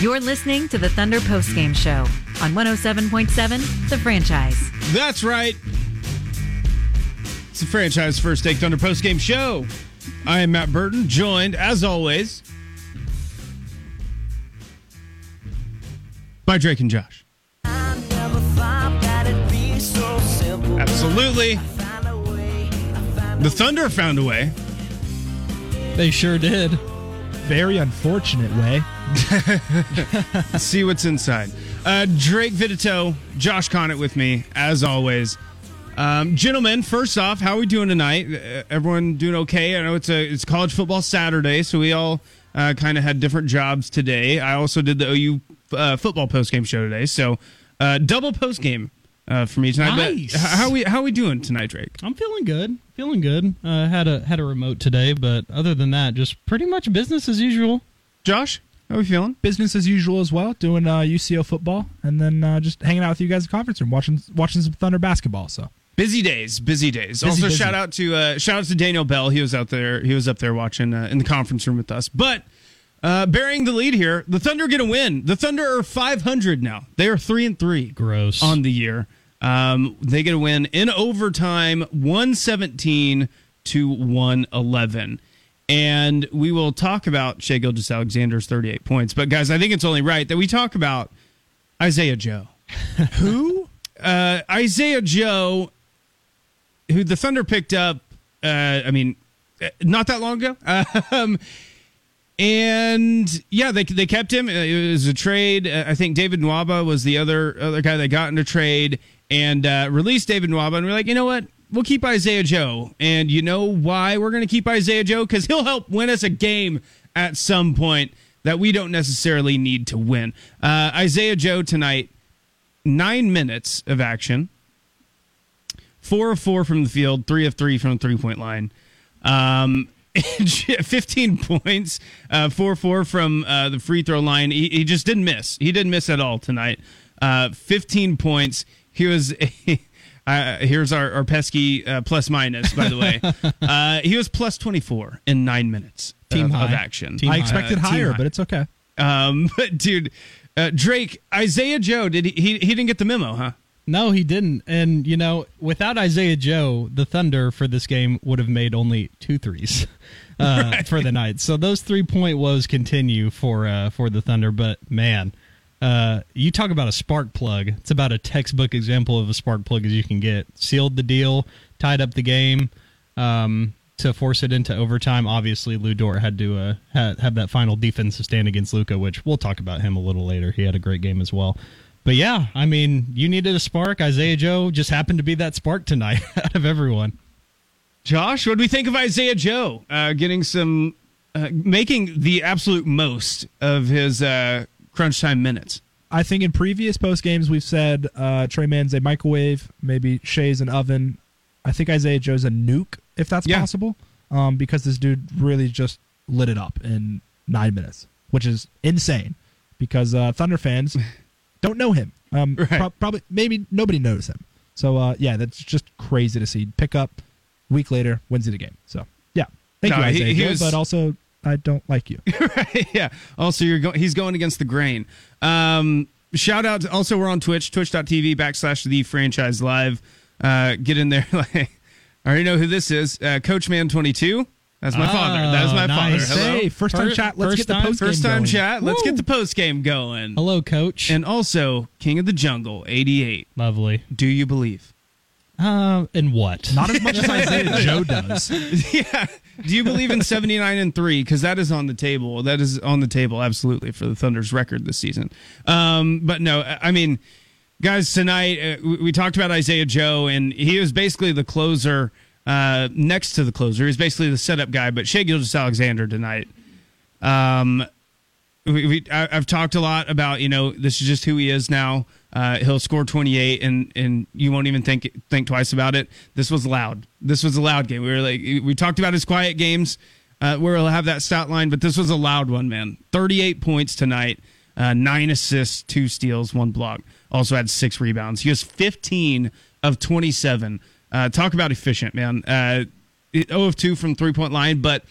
You're listening to the Thunder Postgame Show on 107.7 The Franchise. That's right. It's the franchise first take Thunder post game show. I am Matt Burton, joined as always by Drake and Josh. Absolutely. The Thunder found a way. They sure did. Very unfortunate way. See what's inside. Uh, Drake Vidito, Josh Connett with me, as always. Um, gentlemen, first off, how are we doing tonight? Uh, everyone doing okay? I know it's a it's college football Saturday, so we all uh, kind of had different jobs today. I also did the OU uh, football post game show today, so uh, double post game uh, for me tonight. Nice. But how we how we doing tonight, Drake? I'm feeling good. Feeling good. Uh, had a had a remote today, but other than that, just pretty much business as usual. Josh, how are we feeling? Business as usual as well, doing uh, UCO football, and then uh, just hanging out with you guys in the conference room, watching watching some Thunder basketball. So Busy days, busy days. Busy, also, busy. shout out to uh, shout out to Daniel Bell. He was out there. He was up there watching uh, in the conference room with us. But uh, bearing the lead here, the Thunder get a win. The Thunder are 500 now. They are three and three Gross. on the year. Um, they get a win in overtime, 117 to 111. And we will talk about Shai Gilgeous-Alexander's 38 points. But guys, I think it's only right that we talk about Isaiah Joe. who? Uh, Isaiah Joe, who the Thunder picked up, uh, I mean, uh, not that long ago. Um, and yeah, they they kept him. Uh, It was a trade. Uh, I think David Nwaba was the other other guy that got into trade and uh, released David Nwaba. And we're like, you know what? We'll keep Isaiah Joe. And you know why we're going to keep Isaiah Joe? Because he'll help win us a game at some point that we don't necessarily need to win. Uh, Isaiah Joe tonight, nine minutes of action, four of four from the field, three of three from the three point line. Um, 15 points, uh, 4 4 from uh, the free throw line. He, he just didn't miss. He didn't miss at all tonight. Uh, 15 points. He was. Uh, here's our, our pesky uh, plus minus, by the way. uh, he was plus 24 in nine minutes Team of, high. of action. Team I expected higher, high. but it's okay. Um, but dude, uh, Drake, Isaiah Joe, did he, he? He didn't get the memo, huh? No, he didn't. And you know, without Isaiah Joe, the Thunder for this game would have made only two threes uh, for the night. So those three point woes continue for uh, for the Thunder. But man, uh, you talk about a spark plug. It's about a textbook example of a spark plug as you can get. Sealed the deal, tied up the game. Um, to force it into overtime, obviously Lu Dort had to uh, ha- have that final defensive stand against Luka, which we'll talk about him a little later. He had a great game as well. But yeah, I mean, you needed a spark. Isaiah Joe just happened to be that spark tonight out of everyone. Josh, what do we think of Isaiah Joe uh, getting some, uh, making the absolute most of his uh, crunch time minutes? I think in previous post games we've said uh, Tre Mann's a microwave, maybe Shai's an oven. I think Isaiah Joe's a nuke, if that's Yeah. possible, um, because this dude really just lit it up in nine minutes, which is insane. Because uh, Thunder fans don't know him. Um, Right. prob- probably, maybe nobody knows him. So uh, yeah, that's just crazy to see. Pick up week later, wins it game. So yeah, thank No, you, he- Isaiah he Joe, was- but also I don't like you. yeah. Also, you're go- he's going against the grain. Um, shout out. To, also, we're on Twitch, twitch.tv backslash the franchise live. Uh, get in there. Like, I already know who this is. Uh, Coachman22. That's my Oh, father. That is my nice. father. Hello. Hey, first time First- chat. Let's first get the time- post First time going. chat. Let's Woo. get the post game going. Hello, coach. And also, King of the Jungle, 88. Lovely. Do you believe? Uh, and what? Not as much as Isaiah Joe does. yeah. Do you believe in 79 and 3 cuz that is on the table. That is on the table absolutely for the Thunder's record this season. Um but no, I mean guys tonight uh, we, talked about Isaiah Joe and he was basically the closer uh next to the closer. He's basically the setup guy, but Shai Gilgeous-Alexander tonight um we, we I, I've talked a lot about you know this is just who he is now. Uh, he'll score 28 and and you won't even think think twice about it. This was loud. This was a loud game. We were like we talked about his quiet games uh, where he'll have that stat line, but this was a loud one, man. 38 points tonight, uh, nine assists, two steals, one block. Also had six rebounds. He was 15 of 27. Uh, talk about efficient, man. Uh, 0 of 2 from three point line, but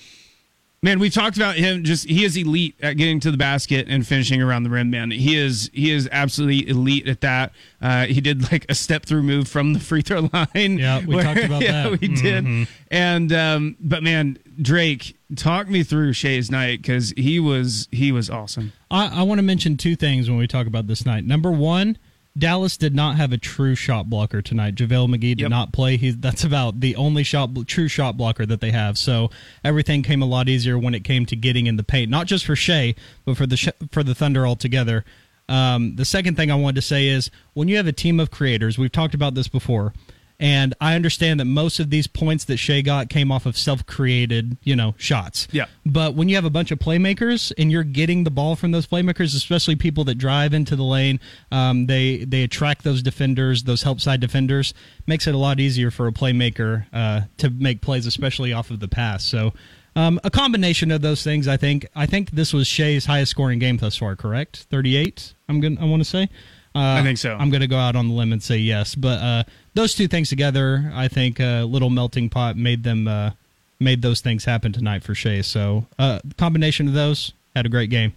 Man, we've talked about him. Just he is elite at getting to the basket and finishing around the rim. Man, he is he is absolutely elite at that. Uh, he did like a step through move from the free throw line. Yeah, we talked about yeah, that. We Mhm. did. And um, but man, Drake, talk me through Shai's night because he was he was awesome. I, I want to mention two things when we talk about this night. Number one, Dallas did not have a true shot blocker tonight. JaVale McGee did Yep. not play. He's that's about the only shot true shot blocker that they have. So everything came a lot easier when it came to getting in the paint, not just for Shai, but for the for the Thunder altogether. Um, the second thing I wanted to say is when you have a team of creators, we've talked about this before, and I understand that most of these points that Shai got came off of self-created, you know, shots. Yeah. But when you have a bunch of playmakers and you're getting the ball from those playmakers, especially people that drive into the lane, um, they they attract those defenders, those help side defenders. Makes it a lot easier for a playmaker uh, to make plays, especially off of the pass. So. Um, a combination of those things, I think. I think this was Shai's highest scoring game thus far. Correct, thirty-eight. I'm gonna. I want to say. Uh, I think so. I'm going to go out on the limb and say yes. But uh, those two things together, I think a little melting pot made them uh, made those things happen tonight for Shai. So uh, combination of those had a great game.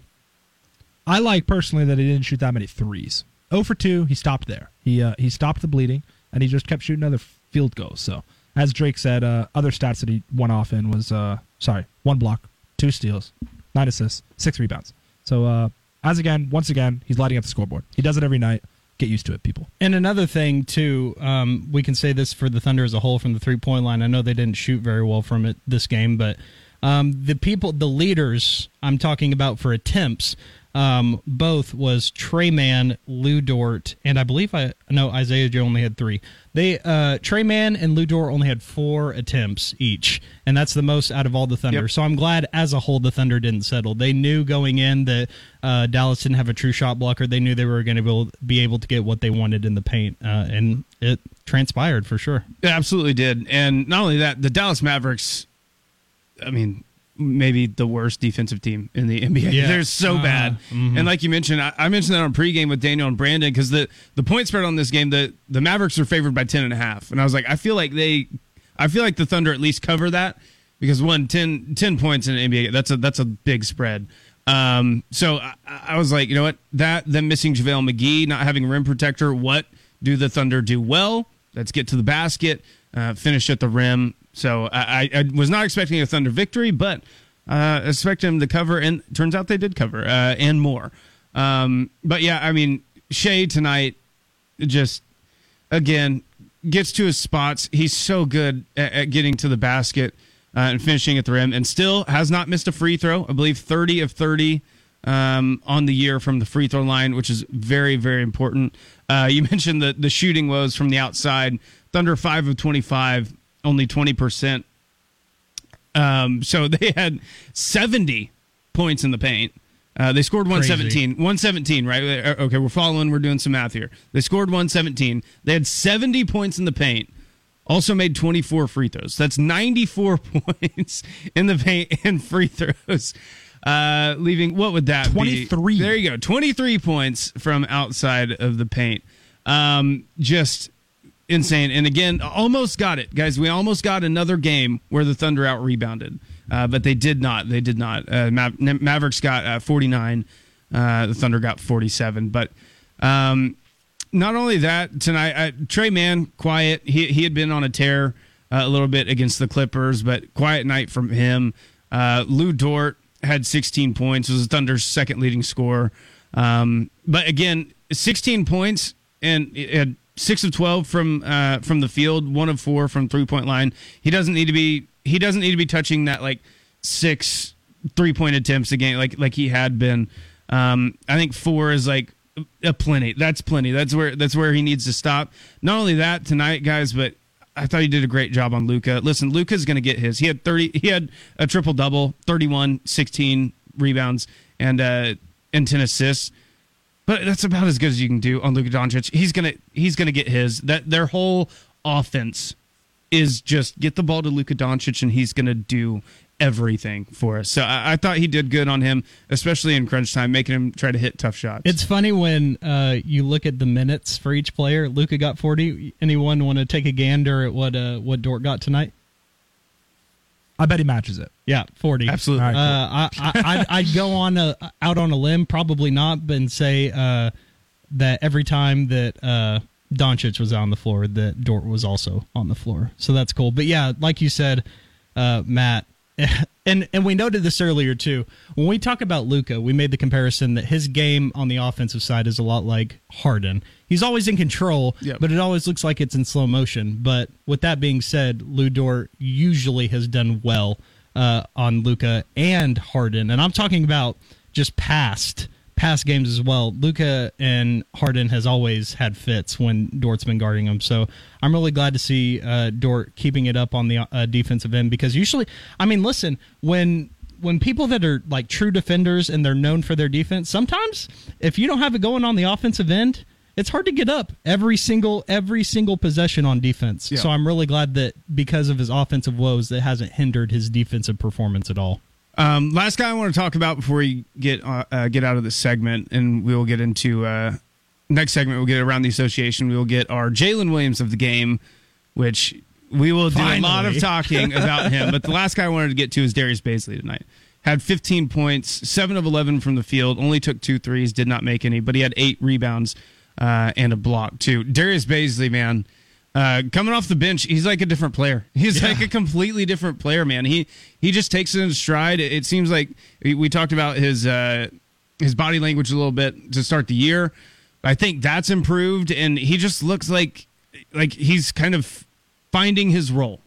I like personally that he didn't shoot that many threes. 0 for 2, he stopped there. He uh, he stopped the bleeding and he just kept shooting other field goals. So, as Drake said, uh, other stats that he went off in was uh, sorry, one block, two steals, nine assists, six rebounds. So, uh, as again, once again, he's lighting up the scoreboard. He does it every night. Get used to it, people. And another thing too, um, we can say this for the Thunder as a whole from the three point line. I know they didn't shoot very well from it this game, but um, the people, the leaders, I'm talking about for attempts, um, both was Tre Mann, Lu Dort, and I believe I no Isaiah Joe only had three. They uh, Tre Mann and Lu Dort only had four attempts each, and that's the most out of all the Thunder. Yep. So I'm glad as a whole the Thunder didn't settle. They knew going in that uh, Dallas didn't have a true shot blocker. They knew they were going to be able, be able to get what they wanted in the paint, uh, and it transpired for sure. It absolutely did. And not only that, the Dallas Mavericks, I mean, maybe the worst defensive team in the NBA. Yeah. They're so Uh, bad. mhm. And like you mentioned, I, I mentioned that on pregame with Daniel and Brandon because the, the point spread on this game, the, the Mavericks are favored by 10 and a half. And I was like, I feel like they, I feel like the Thunder at least cover that because one, 10, 10 points in the NBA, that's a, that's a big spread. Um, so I, I was like, you know what? That, them missing JaVale McGee, not having rim protector, what do the Thunder do well? Let's get to the basket, uh, finish at the rim. So I, I, was not expecting a Thunder victory, but uh, expect them to cover, and turns out they did cover uh, and more. Um, but yeah, I mean, Shai tonight just again gets to his spots. He's so good at, at getting to the basket uh, and finishing at the rim, and still has not missed a free throw. I believe thirty of thirty um, on the year from the free throw line, which is very very important. Uh, you mentioned the the shooting woes from the outside. Thunder five of twenty five, only twenty percent. Um, so they had seventy points in the paint. Uh, they scored 117. 117, right? Uh, Okay, we're following. We're doing some math here. They scored 117. They had 70 points in the paint. Also made 24 free throws. That's 94 points in the paint and free throws. Uh, leaving what would that 23. be? There you go. 23 points from outside of the paint. Um, just insane. And again, almost got it, guys. We almost got another game where the Thunder out rebounded, uh, but they did not. They did not. Uh, Ma- Mavericks got uh, 49. Uh, the Thunder got 47. But um, not only that, tonight, Tre Mann, quiet. He, he had been on a tear uh, a little bit against the Clippers, but quiet night from him. Uh, Lu Dort had 16 points, was the Thunder's second leading scorer. Um, but again, 16 points and it had six of 12 from uh, from the field, one of four from three point line. He doesn't need to be he doesn't need to be touching that like six three point attempts a game like like he had been. Um, I think four is like a plenty. That's plenty. That's where that's where he needs to stop. Not only that tonight, guys, but I thought he did a great job on Luka. Listen, Luka's going to get his. He had 30 he had a triple double, 31, 16 rebounds and uh and 10 assists. But that's about as good as you can do on Luka Doncic. He's to he's to get his. That their whole offense is just get the ball to Luka Doncic and he's to do everything for us. So I, I thought he did good on him, especially in crunch time, making him try to hit tough shots. It's funny when uh, you look at the minutes for each player. Luka got forty. Anyone want to take a gander at what uh, what Dort got tonight? I bet he matches it. Yeah, forty. Absolutely. Uh, I, I, I'd, I'd go on a, out on a limb, probably not, but and say uh, that every time that uh, Doncic was on the floor, that Dort was also on the floor. So that's cool. But yeah, like you said, uh, Matt, and and we noted this earlier too. When we talk about Luka, we made the comparison that his game on the offensive side is a lot like Harden. He's always in control, Yep. but it always looks like it's in slow motion. But with that being said, Ludor usually has done well uh, on Luka and Harden, and I'm talking about just past past games as well. Luka and Harden has always had fits when Dort's been guarding him. So I'm really glad to see uh, Dort keeping it up on the uh, defensive end because usually, I mean, listen when. When people that are like true defenders and they're known for their defense, sometimes if you don't have it going on the offensive end, it's hard to get up every single every single possession on defense. Yeah. So I'm really glad that because of his offensive woes, that hasn't hindered his defensive performance at all. Um, last guy I want to talk about before we get uh, uh, get out of this segment, and we will get into uh, next segment. We'll get around the association. We will get our Jalen Williams of the game, which we will do a lot of talking about him. But the last guy I wanted to get to is Darius Bazley tonight. Had 15 points, seven of 11 from the field. Only took two threes, did not make any, but he had eight rebounds uh, and a block too. Darius Bazley, man. Uh, coming off the bench, he's like a different player. He's like a completely different player, man. He he just takes it in stride. It, it seems like we, we talked about his uh, his body language a little bit to start the year. I think that's improved, and he just looks like like he's kind of finding his role,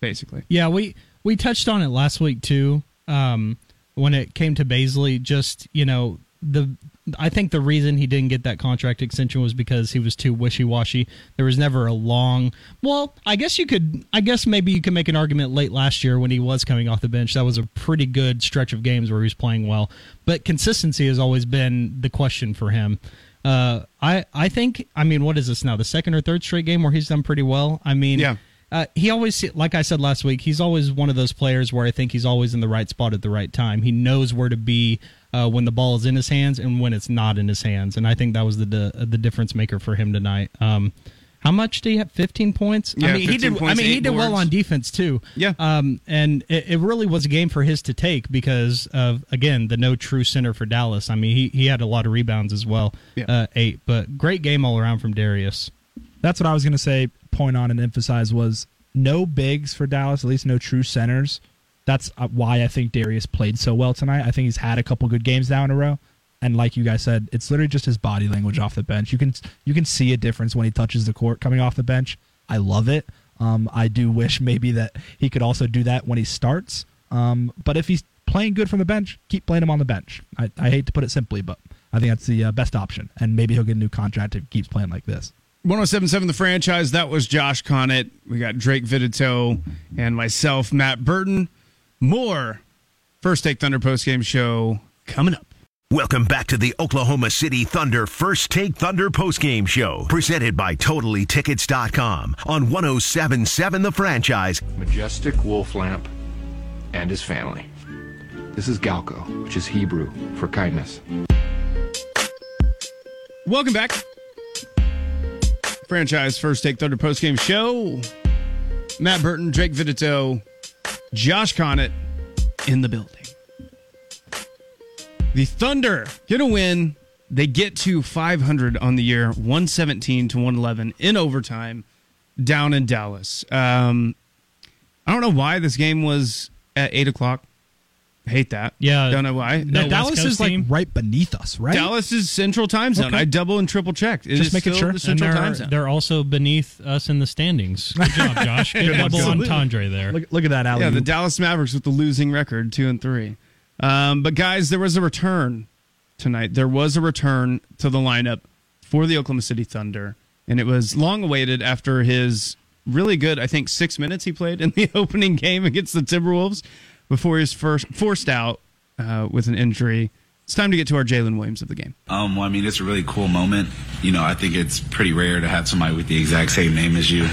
basically. Yeah, we we touched on it last week too. Um, when it came to Bazley, just you know the I think the reason he didn't get that contract extension was because he was too wishy washy. There was never a long. Well, I guess you could. I guess maybe you could make an argument late last year when he was coming off the bench. That was a pretty good stretch of games where he was playing well, but consistency has always been the question for him. Uh, I I think I mean what is this now the second or third straight game where he's done pretty well. I mean Yeah. uh, he always, like I said last week, he's always one of those players where I think he's always in the right spot at the right time. He knows where to be uh, when the ball is in his hands and when it's not in his hands, and I think that was the the, the difference maker for him tonight. Um, how much did he have? Fifteen points. Yeah, I mean, he did. points, I mean, he eight did well on defense too. Yeah. Um, and it, it really was a game for his to take because of again the no true center for Dallas. I mean, he he had a lot of rebounds as well. Yeah. Uh, eight, but great game all around from Darius. That's what I was going to say. Point on and emphasize was no bigs for Dallas, at least no true centers. That's uh, why I think Darius played so well tonight. I think he's had a couple good games now in a row, and like you guys said, it's literally just his body language off the bench. You can you can see a difference when he touches the court coming off the bench. I love it. Um, I do wish maybe that he could also do that when he starts. Um, but if he's playing good from the bench, keep playing him on the bench. I, I hate to put it simply, but I think that's the uh, best option. And maybe he'll get a new contract if he keeps playing like this. 1077 The Franchise. That was Josh Connett. We got Drake Vidito and myself, Matt Burton. More First Take Thunder postgame show coming up. Welcome back to the Oklahoma City Thunder First Take Thunder postgame show, presented by TotallyTickets.com on 1077 The Franchise. majestic wolf lamp and his family. This is Galco, which is Hebrew for kindness. Welcome back. Franchise First Take Thunder postgame show. Matt Burton, Drake Vidito, Josh Connett in the building. The Thunder get a win. They get to 500 on the year, 117 to 111 in overtime down in Dallas. Um, I don't know why this game was at 8 o'clock. Hate that. Yeah. Don't know why. No, West Dallas Coast is like team? right beneath us, right? Dallas is Central Time Zone. Okay. I double and triple checked. It Just is making still sure. the Central Time they're, Zone. they're also beneath us in the standings. Good job, Josh. Good double Absolutely. entendre there. Look, look at that, alley. Yeah, the Dallas Mavericks with the losing record, two and three. Um, but guys, there was a return tonight. There was a return to the lineup for the Oklahoma City Thunder, and it was long awaited after his really good, I think, six minutes he played in the opening game against the Timberwolves before he was first forced out uh, with an injury. It's time to get to our Jalen Williams of the game. Um, well, I mean, it's a really cool moment. You know, I think it's pretty rare to have somebody with the exact same name as you.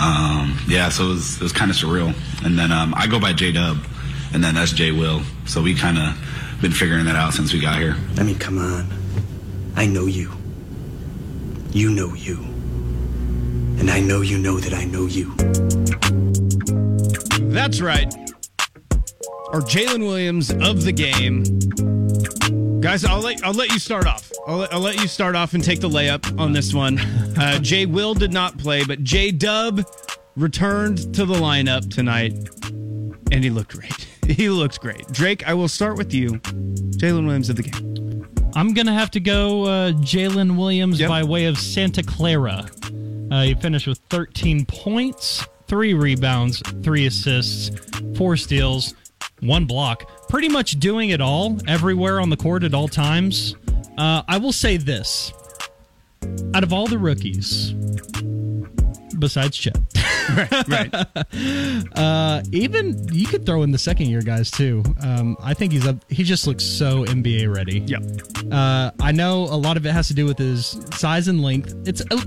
Um, yeah, so it was, it was kind of surreal. And then um, I go by J Dub, and then that's J Will. So we kind of been figuring that out since we got here. I mean, come on. I know you. You know you. And I know you know that I know you. That's right. Our Jalen Williams of the game. Guys, I'll let I'll let you start off. I'll let, I'll let you start off and take the layup on this one. Uh, Jay Will did not play, but J Dub returned to the lineup tonight, and he looked great. He looked great. Drake, I will start with you. Jalen Williams of the game. I'm gonna have to go uh, Jalen Williams Yep. by way of Santa Clara. Uh, he finished with 13 points, three rebounds, three assists, four steals, one block. Pretty much doing it all everywhere on the court at all times. Uh, I will say this: out of all the rookies, besides Chet, Right. Right. Uh, even you could throw in the second year guys too. Um, I think he's up. He just looks so NBA ready. yeah. Uh, I know a lot of it has to do with his size and length. It's uh,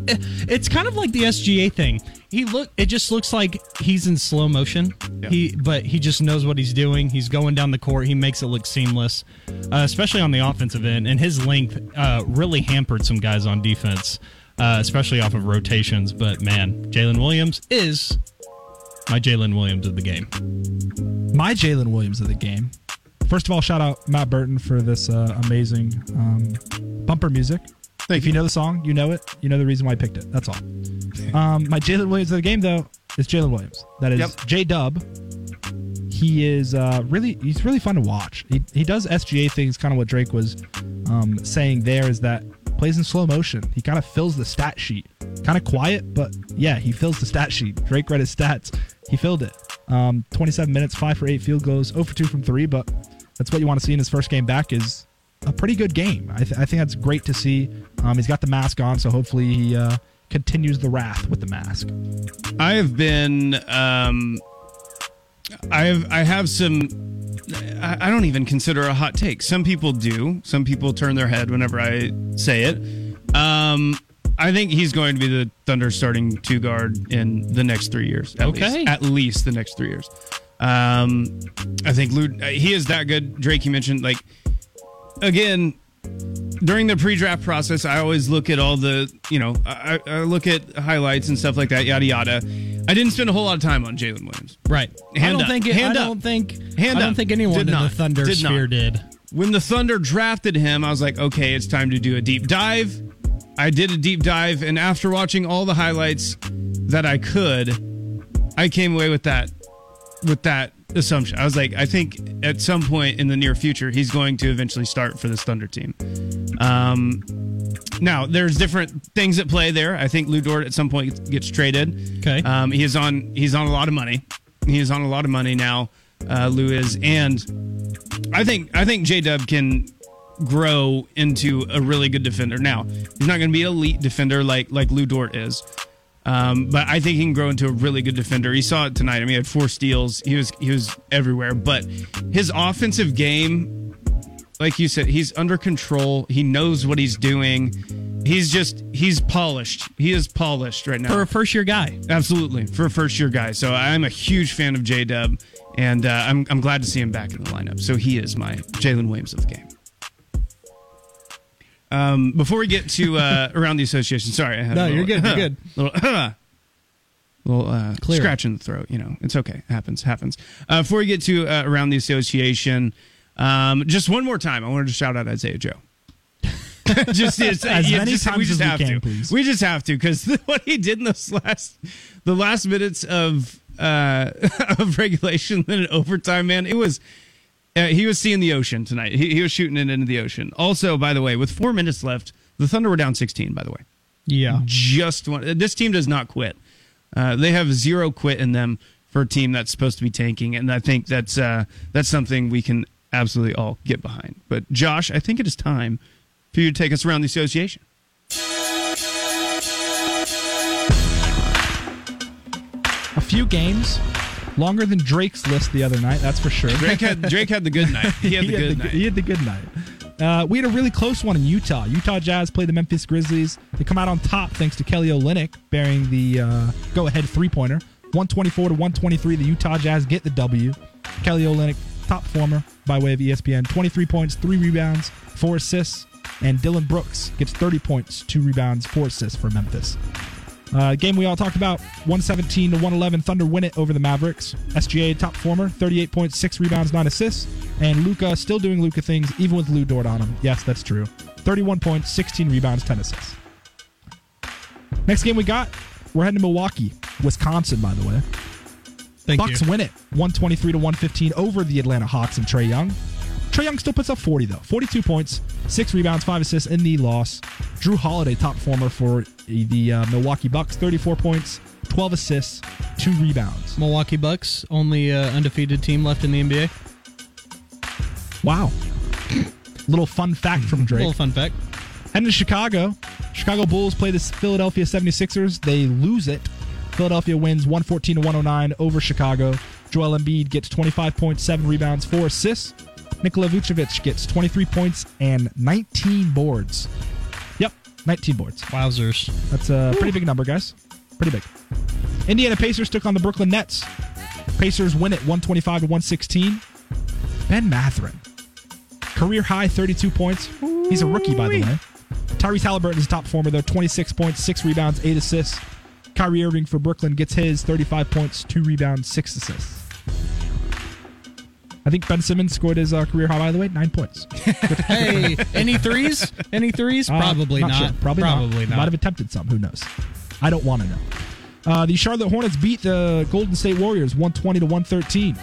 it's kind of like the SGA thing. He look it just looks like he's in slow motion. Yeah. He but he just knows what he's doing. He's going down the court. He makes it look seamless, uh, especially on the offensive end. And his length uh, really hampered some guys on defense, uh, especially off of rotations. But man, Jalen Williams is my Jalen Williams of the game. my Jalen Williams of the game. First of all, shout out Matt Burton for this uh, amazing um, bumper music. if you know the song, you know it. You know the reason why I picked it. That's all. Um, my Jalen Williams of the game, though, is Jalen Williams. That is Yep. J Dub. He is uh, really he's really fun to watch. He, he does SGA things, kind of what Drake was um, saying there is that plays in slow motion. He kind of fills the stat sheet. Kind of quiet, but yeah, he fills the stat sheet. Drake read his stats. He filled it. Um, 27 minutes, 5 for 8 field goals, 0 for 2 from 3, but that's what you want to see in his first game back is a pretty good game. I, th- I think that's great to see. Um, he's got the mask on, so hopefully he uh, continues the wrath with the mask. I have been um I have I have some I I don't even consider a hot take. Some people do. Some people turn their head whenever I say it. Um I think he's going to be the Thunder starting two guard in the next three years. At Okay. least, at least the next three years. Um, I think Lou, he is that good. Drake, you mentioned like again during the pre-draft process, I always look at all the, you know, I, I look at highlights and stuff like that, yada yada. I didn't spend a whole lot of time on Jalen Williams. Right. I Hand don't up. think it, Hand I up. don't think Hand I don't up. think anyone Did in not. the Thunder Did not. sphere did. When the Thunder drafted him, I was like, okay, it's time to do a deep dive. I did a deep dive, and after watching all the highlights that I could, I came away with that with that assumption. I was like, I think at some point in the near future, he's going to eventually start for this Thunder team. Um, now, there's different things at play there. I think Lu Dort at some point gets traded. Okay. Um, he is on he's on a lot of money. He is on a lot of money now. Uh, Lou is, and I think I think J Dub can grow into a really good defender. Now he's not going to be an elite defender like like Lu Dort is, um, but I think he can grow into a really good defender. He saw it tonight. I mean, he had four steals. He was he was everywhere. But his offensive game, like you said, he's under control. He knows what he's doing. He's just he's polished. He is polished right now For a first year guy. Absolutely, for a first year guy. So I'm a huge fan of J Dub, and uh, I'm I'm glad to see him back in the lineup. So he is my Jalen Williams of the game. Um, before we get to uh, around the association, sorry, I had No, a you're little, good, you're good. little, little uh, scratch in the throat. You know, it's okay. Happens, happens. Uh, before we get to uh, around the association, um, just one more time, I wanted to shout out Isaiah Joe. just As yeah, many just- times we just as we have can, to. please. We just have to because what he did in those last, the last minutes of uh of regulation and overtime, man, it was. Uh, he was seeing the ocean tonight. He, he was shooting it into the ocean. Also, by the way, with four minutes left, the Thunder were down 16. By the way, Yeah. just one. This team does not quit. Uh, they have zero quit in them for a team that's supposed to be tanking, and I think that's uh, that's something we can absolutely all get behind. But Josh, I think it is time for you to take us around the association. A few games, longer than Drake's list the other night, that's for sure. Drake had Drake had the good night. He had the good night. He had the good night. Uh, we had a really close one in Utah. Utah Jazz played the Memphis Grizzlies. They come out on top thanks to Kelly Olynyk bearing the uh, go-ahead three-pointer. 124 to 123. The Utah Jazz get the W. Kelly Olynyk, top former by way of ESPN. 23 points, three rebounds, four assists. And Dillon Brooks gets 30 points, two rebounds, four assists for Memphis. Uh, game we all talked about 117 to 111. Thunder win it over the Mavericks. SGA top former, 38 points, 6 rebounds, 9 assists. And Luka still doing Luka things, even with Lu Dort on him. Yes, that's true. 31 points, 16 rebounds, 10 assists. Next game we got, we're heading to Milwaukee, Wisconsin, by the way. Thank Bucks you. win it 123 to 115 over the Atlanta Hawks and Trae Young. Trae Young still puts up 40 though. 42 points, 6 rebounds, 5 assists in the loss. Jrue Holiday top former for the uh, Milwaukee Bucks, 34 points, 12 assists, 2 rebounds. Milwaukee Bucks, only uh, undefeated team left in the NBA. Wow. Little fun fact from Drake. Little fun fact. And in Chicago, Chicago Bulls play the Philadelphia 76ers. They lose it. Philadelphia wins 114 to 109 over Chicago. Joel Embiid gets 25.7 rebounds, 4 assists. Nikola Vucevic gets 23 points and 19 boards. Yep, 19 boards. Wowzers. That's a pretty big number, guys. Pretty big. Indiana Pacers took on the Brooklyn Nets. Pacers win it 125 to 116. Ben Mathurin. Career high 32 points. He's a rookie, by the way. Tyrese Halliburton is top performer, though 26 points, 6 rebounds, 8 assists. Kyrie Irving for Brooklyn gets his 35 points, 2 rebounds, 6 assists. I think Ben Simmons scored his uh, career high, by the way, 9 points. Hey, any threes? Any threes? Uh, Probably not. sure. Probably, Probably not. not. Might have attempted some. Who knows? I don't want to know. Uh, the Charlotte Hornets beat the Golden State Warriors 120 to 113.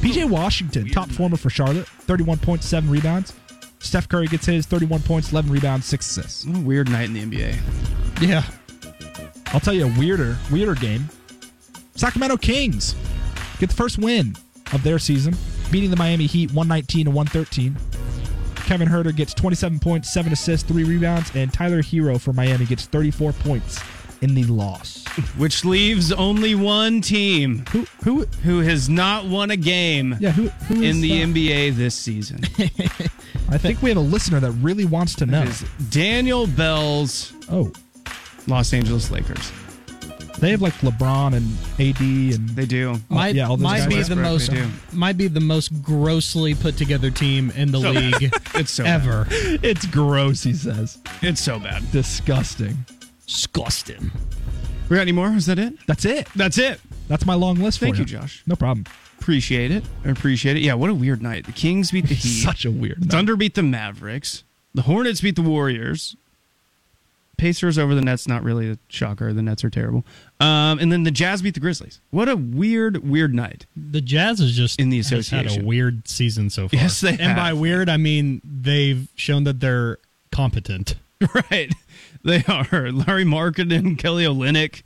PJ Washington, top performer for Charlotte, 31 points, 7 rebounds. Steph Curry gets his 31 points, 11 rebounds, 6 assists. Weird night in the NBA. Yeah. I'll tell you a weirder, weirder game. Sacramento Kings get the first win of their season, beating the Miami Heat 119 to 113. Kevin Huerter gets 27 points, 7 assists, 3 rebounds, and Tyler Herro for Miami gets 34 points in the loss. Which leaves only one team Who who who has not won a game yeah, who who in the uh, that? NBA this season. I think we have a listener that really wants to know. Daniel Bell's Oh, Los Angeles Lakers. They have like LeBron and AD and They do. Might, yeah, all those might guys. be the Westbrook, most they do. might be the most grossly put together team in the So- league It's so ever. it's gross, he says. It's so bad. Disgusting. Disgusting. We got any more? Is that it? That's it. That's it. That's my long list Thank for you, Josh. No problem. Appreciate it. I appreciate it. Yeah, what a weird night. The Kings beat the Heat. Such a weird night. Thunder beat the Mavericks. The Hornets beat the Warriors. Pacers over the Nets, not really a shocker. The Nets are terrible. Um, and then the Jazz beat the Grizzlies. What a weird, weird night. The Jazz is just In the has had association. a weird season so far. Yes, they And by weird, I mean they've shown that they're competent. Right. They are. Lauri Markkanen, Kelly Olynyk,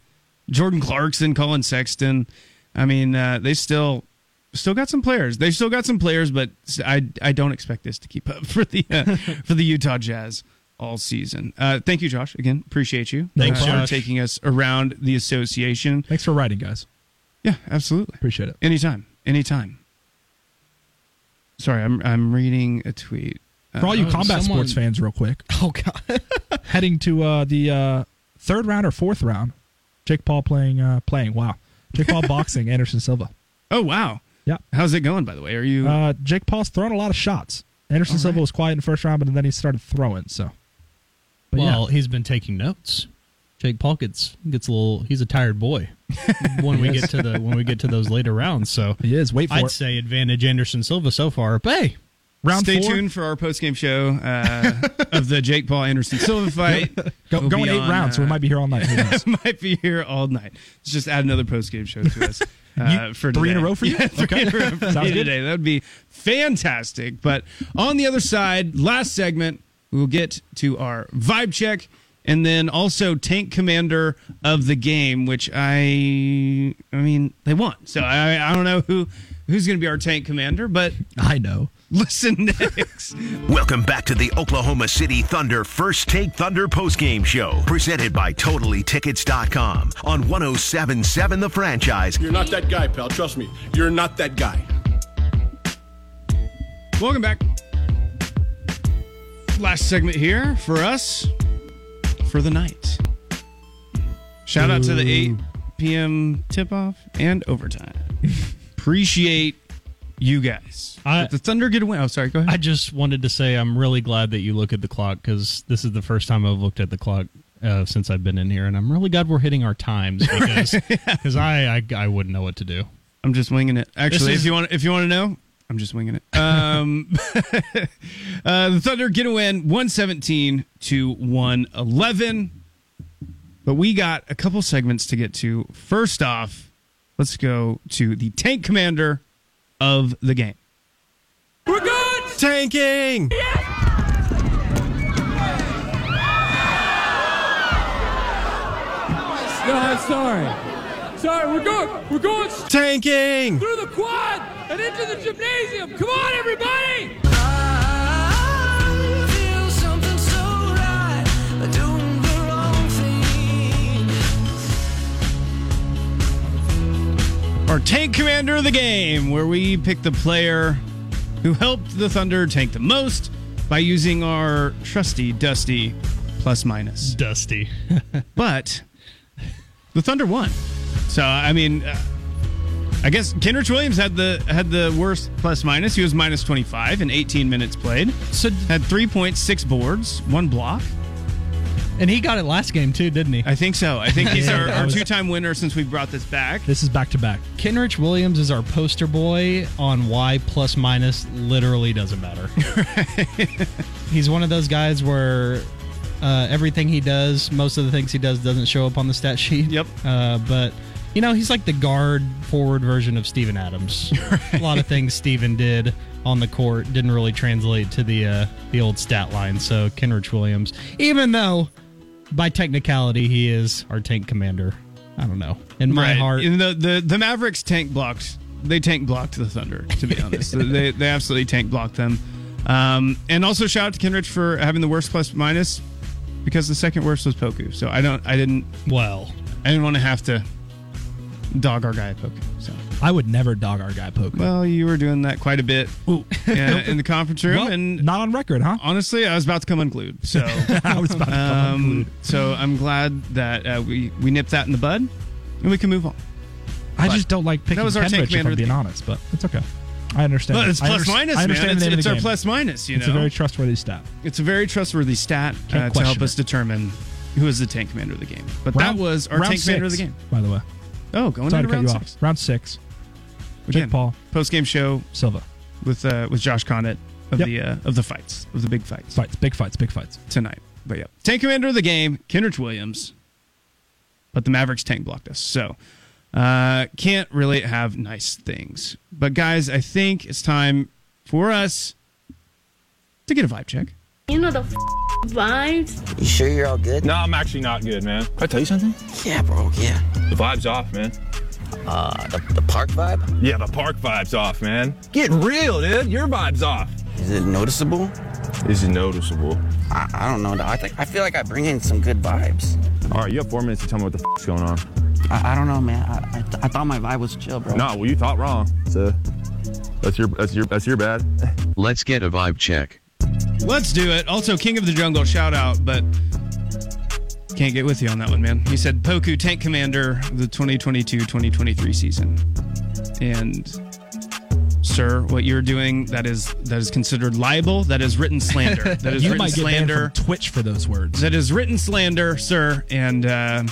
Jordan Clarkson, Collin Sexton. I mean, uh, they still still got some players. They still got some players, but I I don't expect this to keep up for the uh, for the Utah Jazz all season. Uh, thank you, Josh. Again, appreciate you. Thanks, uh, for taking us around the association. Thanks for writing, guys. Yeah, absolutely. Appreciate it. Anytime. Anytime. Sorry, I'm I'm reading a tweet. Uh, For all you Oh, combat someone- sports fans, real quick, Oh god. heading to uh, the uh, third round or fourth round. Jake Paul playing uh, playing. Wow, Jake Paul boxing Anderson Silva. oh wow. Yeah, How's it going? By the way, are you? uh, Jake Paul's throwing a lot of shots. Anderson Silva was quiet in the first round, but then he started throwing. So, but well, yeah, he's been taking notes. Jake Paul gets gets a little. He's a tired boy when we get to the when we get to those later rounds. So he is. Wait for I'd it. say advantage Anderson Silva so far. But hey, round Stay four. tuned for our post game show uh, of the Jake Paul Anderson Silva fight. Go, We'll going eight on, rounds, so we uh, might be here all night. Might be here all night. Let's just add another post game show to us. Uh, You- for three in a row for you? Yeah, three Okay. in a row for Sounds me good. today. That would be fantastic. But on the other side, last segment, we will get to our vibe check and then also tank commander of the game, which I, I mean, they won. So I, I don't know who who's going to be our tank commander, but I know. listen next. Welcome back to the Oklahoma City Thunder First Take Thunder postgame show, presented by TotallyTickets.com on 1077 The Franchise. You're not that guy, pal. Trust me. You're not that guy. Welcome back. Last segment here for us for the night. Shout out to the 8 p.m. tip off and overtime. Appreciate you guys. I- Did the Thunder get a win? Oh, sorry. Go ahead. I just wanted to say I'm really glad that you look at the clock because this is the first time I've looked at the clock uh, since I've been in here, and I'm really glad we're hitting our times because because I, I I wouldn't know what to do. I'm just winging it. Actually, is- if you want, if you want to know, I'm just winging it. Um, uh, the Thunder get a win, 117 to 111. But we got a couple segments to get to. First off, let's go to the tank commander of the game. We're good! Tanking! No, sorry. Sorry, we're going. We're going Tanking! through the quad and into the gymnasium. Come on, everybody! our tank commander of the game, where we pick the player who helped the Thunder tank the most by using our trusty, dusty plus minus. Dusty. but the Thunder won. So I mean, uh, I guess Kenrich Williams had the had the worst plus minus. He was minus twenty five in eighteen minutes played. So had three point six boards, one block. And he got it last game too, didn't he? I think so. I think he's Yeah, our, our was- two time winner since we brought this back. This is back to back. Kenrich Williams is our poster boy on why plus minus literally doesn't matter. He's one of those guys where uh, everything he does, most of the things he does, doesn't show up on the stat sheet. Yep. Uh, but you know, he's like the guard forward version of Steven Adams. A lot of things Steven did on the court didn't really translate to the uh, the old stat line. So Kenrich Williams, even though by technicality he is our tank commander, I don't know. In my Right. heart, in the, the the Mavericks tank blocked. They tank blocked the Thunder. To be honest, they they absolutely tank blocked them. Um, and also shout out to Kenrich for having the worst plus minus because the second worst was Poku. So I don't I didn't well I didn't want to have to dog our guy Poku. So I would never dog our guy Poku. well, you were doing that quite a bit yeah, in the conference room, Well, and not on record, huh? honestly, I was about to come unglued. So I was about to come um, unglued. so I'm glad that uh, we we nipped that in the bud, and we can move on. I but just don't like picking that was our Kenrich, if I'm being honest, but it's okay. I understand. But it's plus minus, I man. understand It's, it's our game. plus minus. You It's know, a very trustworthy stat. it's a very trustworthy stat uh, to help us determine who is the tank commander of the game. But Round- that was our tank commander of the game. By the way, Oh, going sorry to cut round you six. off. Round six. Again, Jake Paul, post game show Silva. with uh, with Josh Connett of Yep. the uh, of the fights of the big fights Fights, big fights, big fights. tonight. But yeah, tank commander of the game, Kenrich Williams. But the Mavericks tank blocked us, so uh, can't really have nice things. But guys, I think it's time for us to get a vibe check. You know the f- vibes. You sure you're all good? No, I'm actually not good, man. Can I tell you something? Yeah, bro. Yeah. The vibe's off, man. Uh, the, the park vibe? Yeah, the park vibe's off, man. Get real, dude. Your vibe's off. Is it noticeable? Is it noticeable. I, I don't know. dog. I think I feel like I bring in some good vibes. All right, you have four minutes to tell me what the f- is going on. I, I don't know, man. I, I, th- I thought my vibe was chill, bro. No, well, you thought wrong. So that's your that's your that's your bad. Let's get a vibe check. Let's do it. Also, King of the Jungle, shout out, but can't get with you on that one, man. He said Poku Tank Commander of the 2022-2023 season. And sir, what you're doing that is that is considered libel. That is written slander. That is written slander. from Twitch for those words. That is written slander, sir. And uh,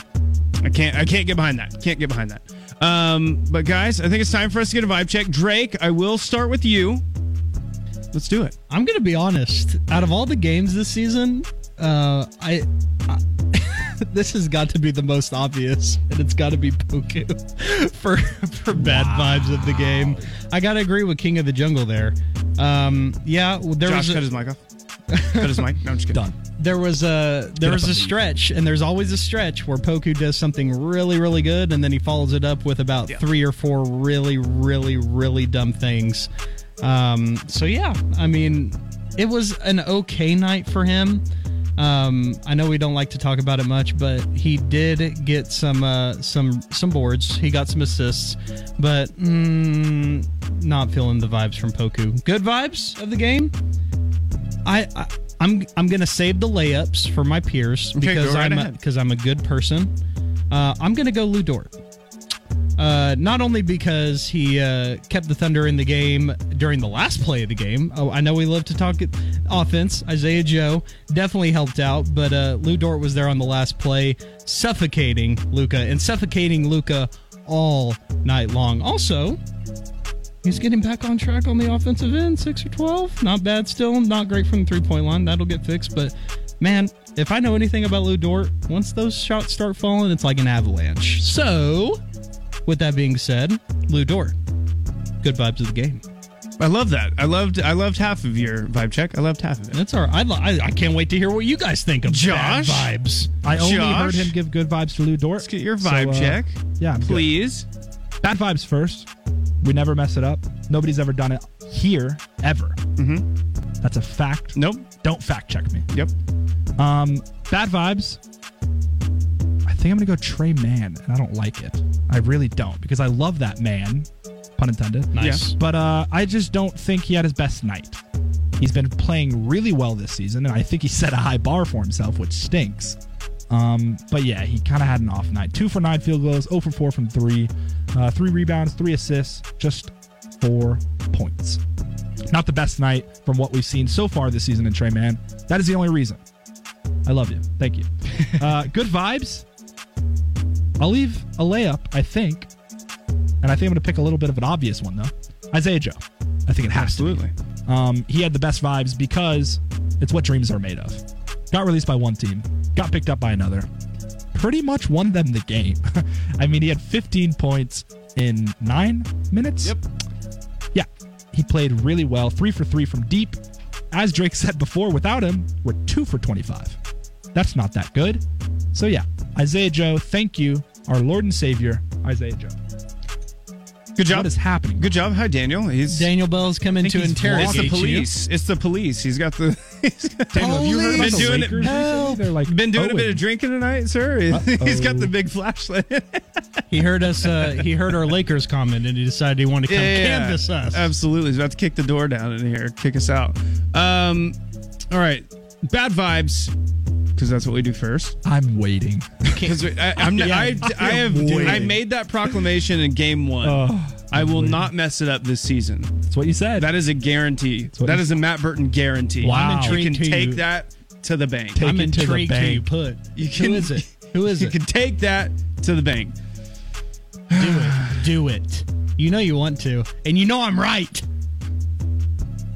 I can't I can't get behind that. Can't get behind that. Um, but guys, I think it's time for us to get a vibe check. Drake, I will start with you. Let's do it. I'm gonna be honest. Out of all the games this season, uh, I, I this has got to be the most obvious, and it's got to be Poku for for bad vibes of the game. I gotta agree with King of the Jungle there. Um, yeah, well, there Josh was a, cut his mic off. cut his mic. No, I'm just kidding. Done. there was a there was a stretch, and there's always a stretch where Poku does something really really good, and then he follows it up with about Yeah. three or four really really really dumb things. Um, so yeah, I mean, it was an okay night for him. Um, I know we don't like to talk about it much, but he did get some uh, some some boards. He got some assists, but mm, not feeling the vibes from Poku. Good vibes of the game. I, I I'm I'm gonna save the layups for my peers Okay, because right I'm because I'm a good person. Uh, I'm gonna go Lou Dort. Uh, not only because he uh, kept the Thunder in the game during the last play of the game. Oh, I know we love to talk offense, Isaiah Joe definitely helped out, but uh, Lu Dort was there on the last play, suffocating Luka and suffocating Luka all night long. Also, he's getting back on track on the offensive end, six or twelve, not bad still, not great from the three point line. That'll get fixed, but man, if I know anything about Lu Dort, once those shots start falling, it's like an avalanche. So, with that being said, Lu Dort, good vibes of the game. I love that. I loved. I loved half of your vibe check. I loved half of it. That's all right. I, I, I can't wait to hear what you guys think of Josh? bad vibes. I only Josh? heard him give good vibes to Lu Dort. Let's get your So, vibe uh, check. Yeah, I'm good. please. Bad vibes first. We never mess it up. Nobody's ever done it here ever. Mm-hmm. That's a fact. Nope. Don't fact check me. Yep. Um, bad vibes. I think I'm gonna go Tre Mann, and I don't like it. I really don't because I love that man, pun intended. Nice. Yeah. But uh, I just don't think he had his best night. He's been playing really well this season, and I think he set a high bar for himself, which stinks. Um, but yeah, he kind of had an off night. Two for nine field goals, 0 for four from three, uh, three rebounds, three assists, just four points. Not the best night from what we've seen so far this season in Tre Mann. That is the only reason. I love you. Thank you. uh, good vibes. I'll leave a layup, I think. And I think I'm going to pick a little bit of an obvious one, though. Isaiah Joe. I think it has Absolutely. to be. Um, he had the best vibes because it's what dreams are made of. Got released by one team, got picked up by another. Pretty much won them the game. I mean, he had 15 points in nine minutes. Yep. Yeah, he played really well. Three for three from deep. As Drake said before, without him, we're two for 25. That's not that good. So, yeah, Isaiah Joe, thank you, our Lord and Savior, Isaiah Joe. Good job. What is happening? Good job. Hi, Daniel. He's Daniel Bell's coming think to he's It's interrogate the you. It's the police. He's got the. He's got, Daniel, have you heard about been the doing Lakers it. recently? They're like Been doing a oh, bit of drinking tonight, sir. He's got the big flashlight. He heard us. Uh, he heard our Lakers comment, and he decided he wanted to come canvas us. Absolutely. He's about to kick the door down in here, kick us out. Um, all right. Bad vibes, because that's what we do first. I'm waiting. Because I, I'm not, Yeah, I, I have waiting. I made that proclamation in game one. Oh, I will not mess it up this season. That's what you said. That is a guarantee. That is That a Matt Burton guarantee. Wow. I'm You can take you- that to the bank. Take I'm it to the intrigued who you bank. put. You can- who is it? Who is You it? can take that to the bank. Do it. Do it. You know you want to, and you know I'm right.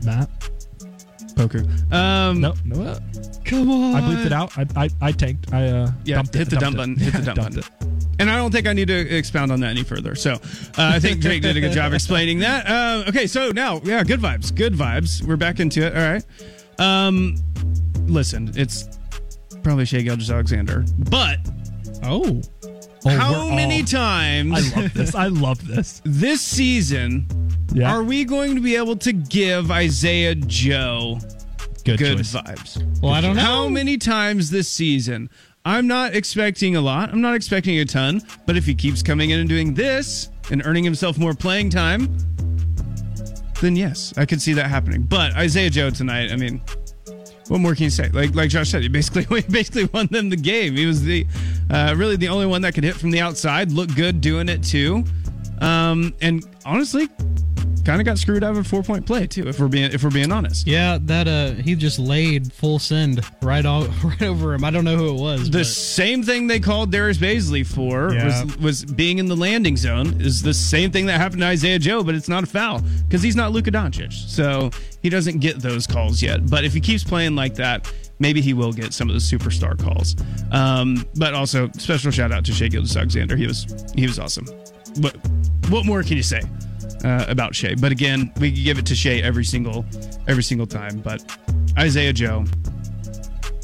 Matt. Poker. Um, No, no. Come on. I bleeped it out. I I, I tanked. I uh, Yeah, dumped it, hit the dump button. Hit the dump button. And I don't think I need to expound on that any further. So uh, I think Jake did a good job explaining that. Uh, okay, so now, yeah, good vibes. Good vibes. We're back into it. All right. Um, listen, it's probably Shai Gilgeous-Alexander, but Oh, Oh, how many all- times I love this. I love this. this season Yeah. are we going to be able to give Isaiah Joe Good, good vibes? well, I don't know. How many times this season? I'm not expecting a lot. I'm not expecting a ton. But if he keeps coming in and doing this and earning himself more playing time, then yes, I could see that happening. But Isaiah Joe tonight, I mean, what more can you say? Like like Josh said, he basically he basically won them the game. He was the uh, really the only one that could hit from the outside, look good doing it too, um, and honestly, kind of got screwed out of a four point play too. If we're being if we're being honest. Yeah, that uh, he just laid full send right all right over him. I don't know who it was. The but same thing they called Darius Bazley for Yeah. was was being in the landing zone is the same thing that happened to Isaiah Joe, but it's not a foul because he's not Luka Doncic, so he doesn't get those calls yet. But if he keeps playing like that, maybe he will get some of the superstar calls. Um, but also special shout out to Shai Gilgeous-Alexander. He was he was awesome. What what more can you say uh, about Shai? But again, we give it to Shai every single every single time. But Isaiah Joe,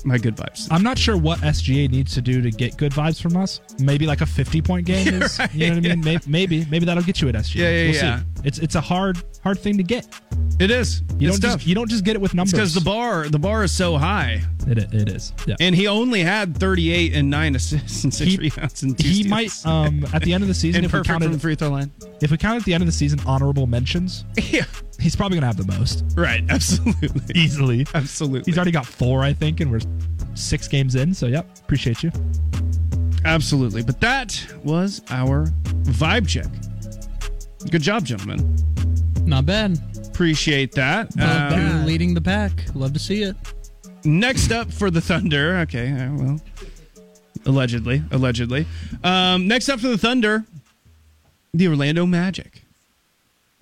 my good vibes. I'm not sure what SGA needs to do to get good vibes from us. Maybe like a 50 point game is, Right, you know what I mean? yeah. Maybe, maybe maybe that'll get you at SGA. Yeah, yeah, we'll yeah. See. It's it's a hard hard thing to get. It is. You It's don't tough. just you don't just get it with numbers. because the bar the bar is so high, it, it is. Yeah. and he only had 38 and nine assists and six He- rebounds and two he steals. might um at the end of the season if we perfect from the free throw line. if we count at the end of the season honorable mentions, Yeah, he's probably gonna have the most right. Absolutely, easily. absolutely. He's already got four, I think, and we're six games in. So yep, appreciate you. absolutely. But that was our vibe check. Good job, gentlemen. Not bad. Appreciate that. Love Um, Boo leading the pack. Love to see it. Next up for the Thunder. Okay, uh, well, allegedly, allegedly. Um, next up for the Thunder, the Orlando Magic.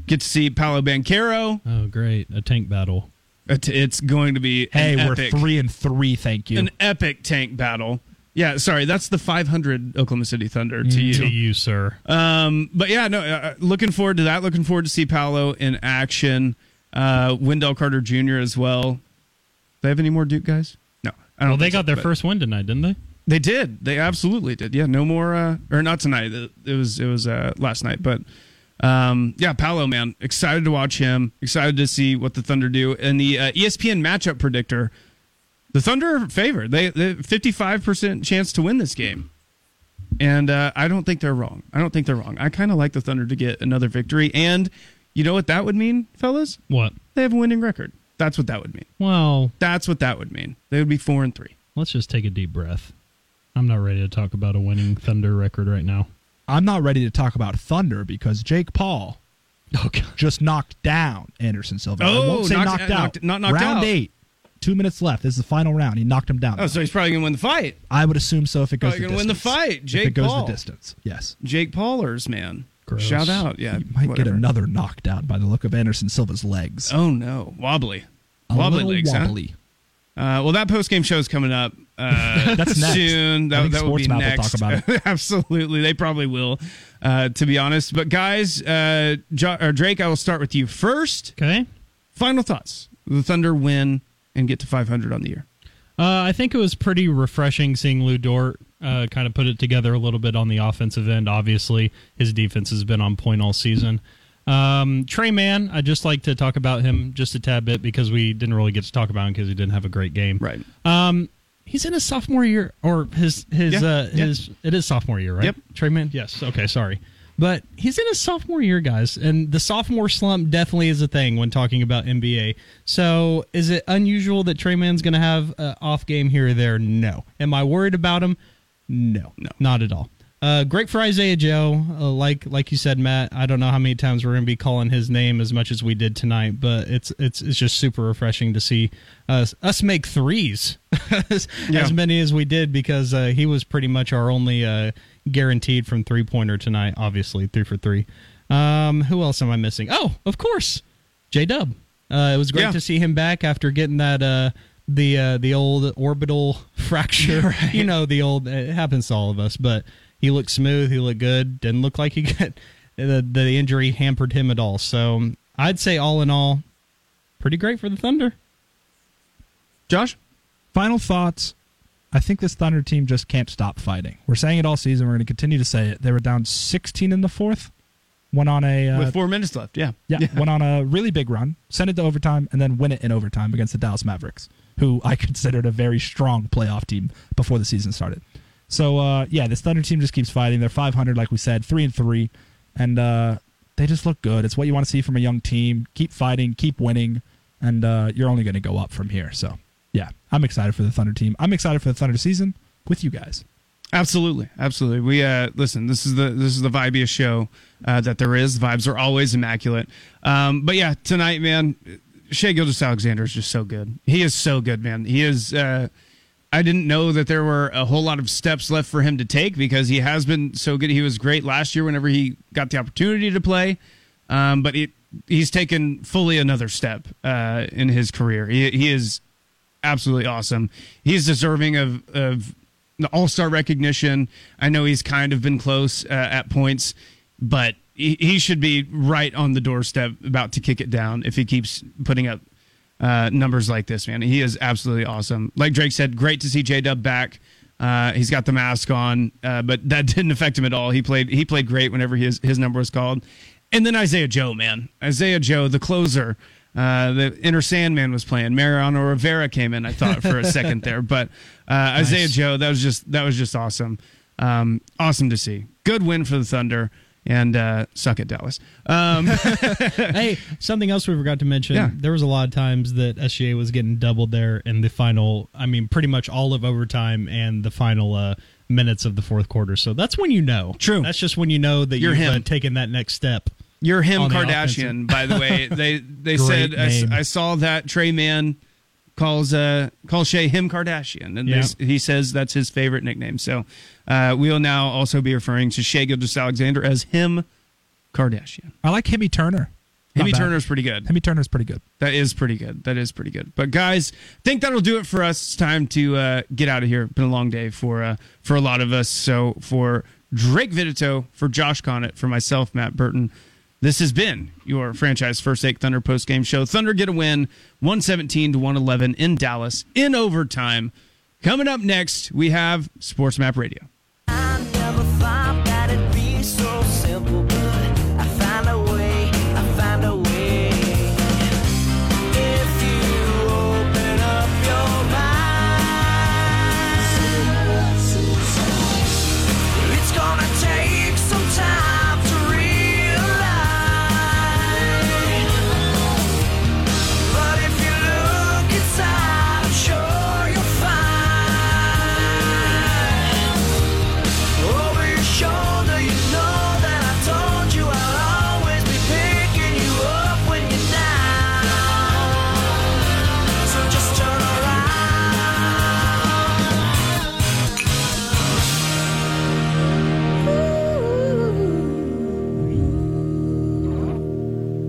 Get to see Paolo Banchero. Oh, great. A tank battle. It's going to be Hey, an we're epic, three and three. Thank you. an epic tank battle. Yeah, sorry, that's the 500 Oklahoma City Thunder to you. To you, sir. Um, but yeah, no, uh, looking forward to that. Looking forward to see Paolo in action. Uh, Wendell Carter Jr. as well. They have any more Duke guys? No, I don't. Well, they think so, got their first win tonight, didn't they? They did. They absolutely did. Yeah, no more uh or not tonight. It it was it was uh last night, but um yeah, Paolo man, excited to watch him. Excited to see what the Thunder do. And the uh, ESPN matchup predictor, the Thunder are favored. They they 55% chance to win this game. And uh, I don't think they're wrong. I don't think they're wrong. I kind of like the Thunder to get another victory and you know what that would mean, fellas? What? They have a winning record. That's what that would mean. Well, That's what that would mean. They would be 4 and 3. let's just take a deep breath. I'm not ready to talk about a winning Thunder record right now. I'm not ready to talk about Thunder because Jake Paul just knocked down Anderson Silva. I Oh, won't say knocked- knocked, out. knocked- not knocked Round out. eight. Two minutes left. This is the final round. He knocked him down. Oh, so he's probably going to win the fight. I would assume so if it goes Probably the gonna win the distance. fight. if Jake it goes Paul. the distance. Yes. Jake Paulers, man. Gross. Shout out. Yeah. He might whatever. get another knocked out by the look of Anderson Silva's legs. Oh, no. Wobbly. A Wobbly little legs, huh? wobbly. Uh, well, that post game show is coming up uh, That's next. soon. I That, think that will be SportsMap will talk about it. Absolutely, they probably will. Uh, to be honest, but guys, uh, jo- or Drake, I will start with you first. Okay. Final thoughts: The Thunder win and get to 500 on the year. Uh, I think it was pretty refreshing seeing Lu Dort uh, kind of put it together a little bit on the offensive end. Obviously, his defense has been on point all season. Um, Tre Mann, I just like to talk about him just a tad bit because we didn't really get to talk about him because he didn't have a great game. Right. Um, he's in his sophomore year, or his his Yeah, uh, yeah. his it is sophomore year, right? Yep. Tre Mann. Yes. Okay. Sorry, but he's in his sophomore year, guys, and the sophomore slump definitely is a thing when talking about NBA. So, is it unusual that Tre Mann's going to have an off game here or there? No. Am I worried about him? No. No. Not at all. Uh, great for Isaiah Joe. Uh, like like you said, Matt. I don't know how many times we're going to be calling his name as much as we did tonight, but it's it's it's just super refreshing to see us us make threes as, Yeah. as many as we did because uh, he was pretty much our only uh, guaranteed from three pointer tonight. Obviously, three for three. Um, who else am I missing? Oh, of course, J Dub. Uh, it was great Yeah. to see him back after getting that uh, the uh, the old orbital fracture. You know, the old it happens to all of us, but he looked smooth. He looked good. Didn't look like he got the the injury hampered him at all. So I'd say all in all, pretty great for the Thunder. Josh, Final thoughts. I think this Thunder team just can't stop fighting. We're saying it all season. We're going to continue to say it. They were down 16 in the fourth. Went on a uh, with four minutes left, yeah, yeah, went on a really big run, Sent it to overtime, and then win it in overtime against the Dallas Mavericks, who I considered a very strong playoff team before the season started. So uh, yeah, this Thunder team just keeps fighting. They're 500, like we said, three and three, and uh, they just look good. It's what you want to see from a young team. Keep fighting, keep winning, and uh, you're only going to go up from here. So yeah, I'm excited for the Thunder team. I'm excited for the Thunder season with you guys. Absolutely, absolutely. We uh, listen. This is the this is the vibiest show uh, that there is. Vibes are always immaculate. Um, but yeah, tonight, man, Shai Gilgeous-Alexander is just so good. He is so good, man. He is. Uh, I didn't know that there were a whole lot of steps left for him to take because he has been so good. He was great last year whenever he got the opportunity to play, um, but it, he's taken fully another step uh, in his career. He, he is absolutely awesome. He's deserving of of the All Star recognition. I know he's kind of been close uh, at points, but he, he should be right on the doorstep, about to kick it down if he keeps putting up uh, numbers like this. Man, he is absolutely awesome. Like Drake said, great to see J Dub back. Uh, he's got the mask on, uh, but that didn't affect him at all. He played he played great whenever his his number was called. And then Isaiah Joe, man, Isaiah Joe, the closer. Uh, the Enter Sandman was playing. Mariano Rivera came in. I thought for a second there, but uh, Isaiah Joe, that was just that was just awesome. Um, awesome to see. Good win for the Thunder, and uh, suck it, Dallas. Um, hey, something else we forgot to mention. Yeah. There was a lot of times that SGA was getting doubled there in the final. I mean, pretty much all of overtime and the final uh, minutes of the fourth quarter. So that's when you know. True. That's just when you know that You're you've him. Uh, taken that next step. You're him on the Kardashian, by the way. They they said I. I saw that Tre Mann calls uh calls Shai him Kardashian, and Yeah. he says that's his favorite nickname. So uh, we will now also be referring to Shai Gilgeous-Alexander as him Kardashian. I like Himmy Turner. Bad. Turner's pretty good. Himmy Turner's pretty good. That is pretty good. That is pretty good. But guys, I think that'll do it for us. It's time to uh, get out of here. Been a long day for uh, for a lot of us. So for Drake Vidito, for Josh Connett, for myself, Matt Burton, this has been your franchise first take Thunder post game show. Thunder get a win, one seventeen to one eleven in Dallas in overtime. Coming up next, we have Sports Map Radio.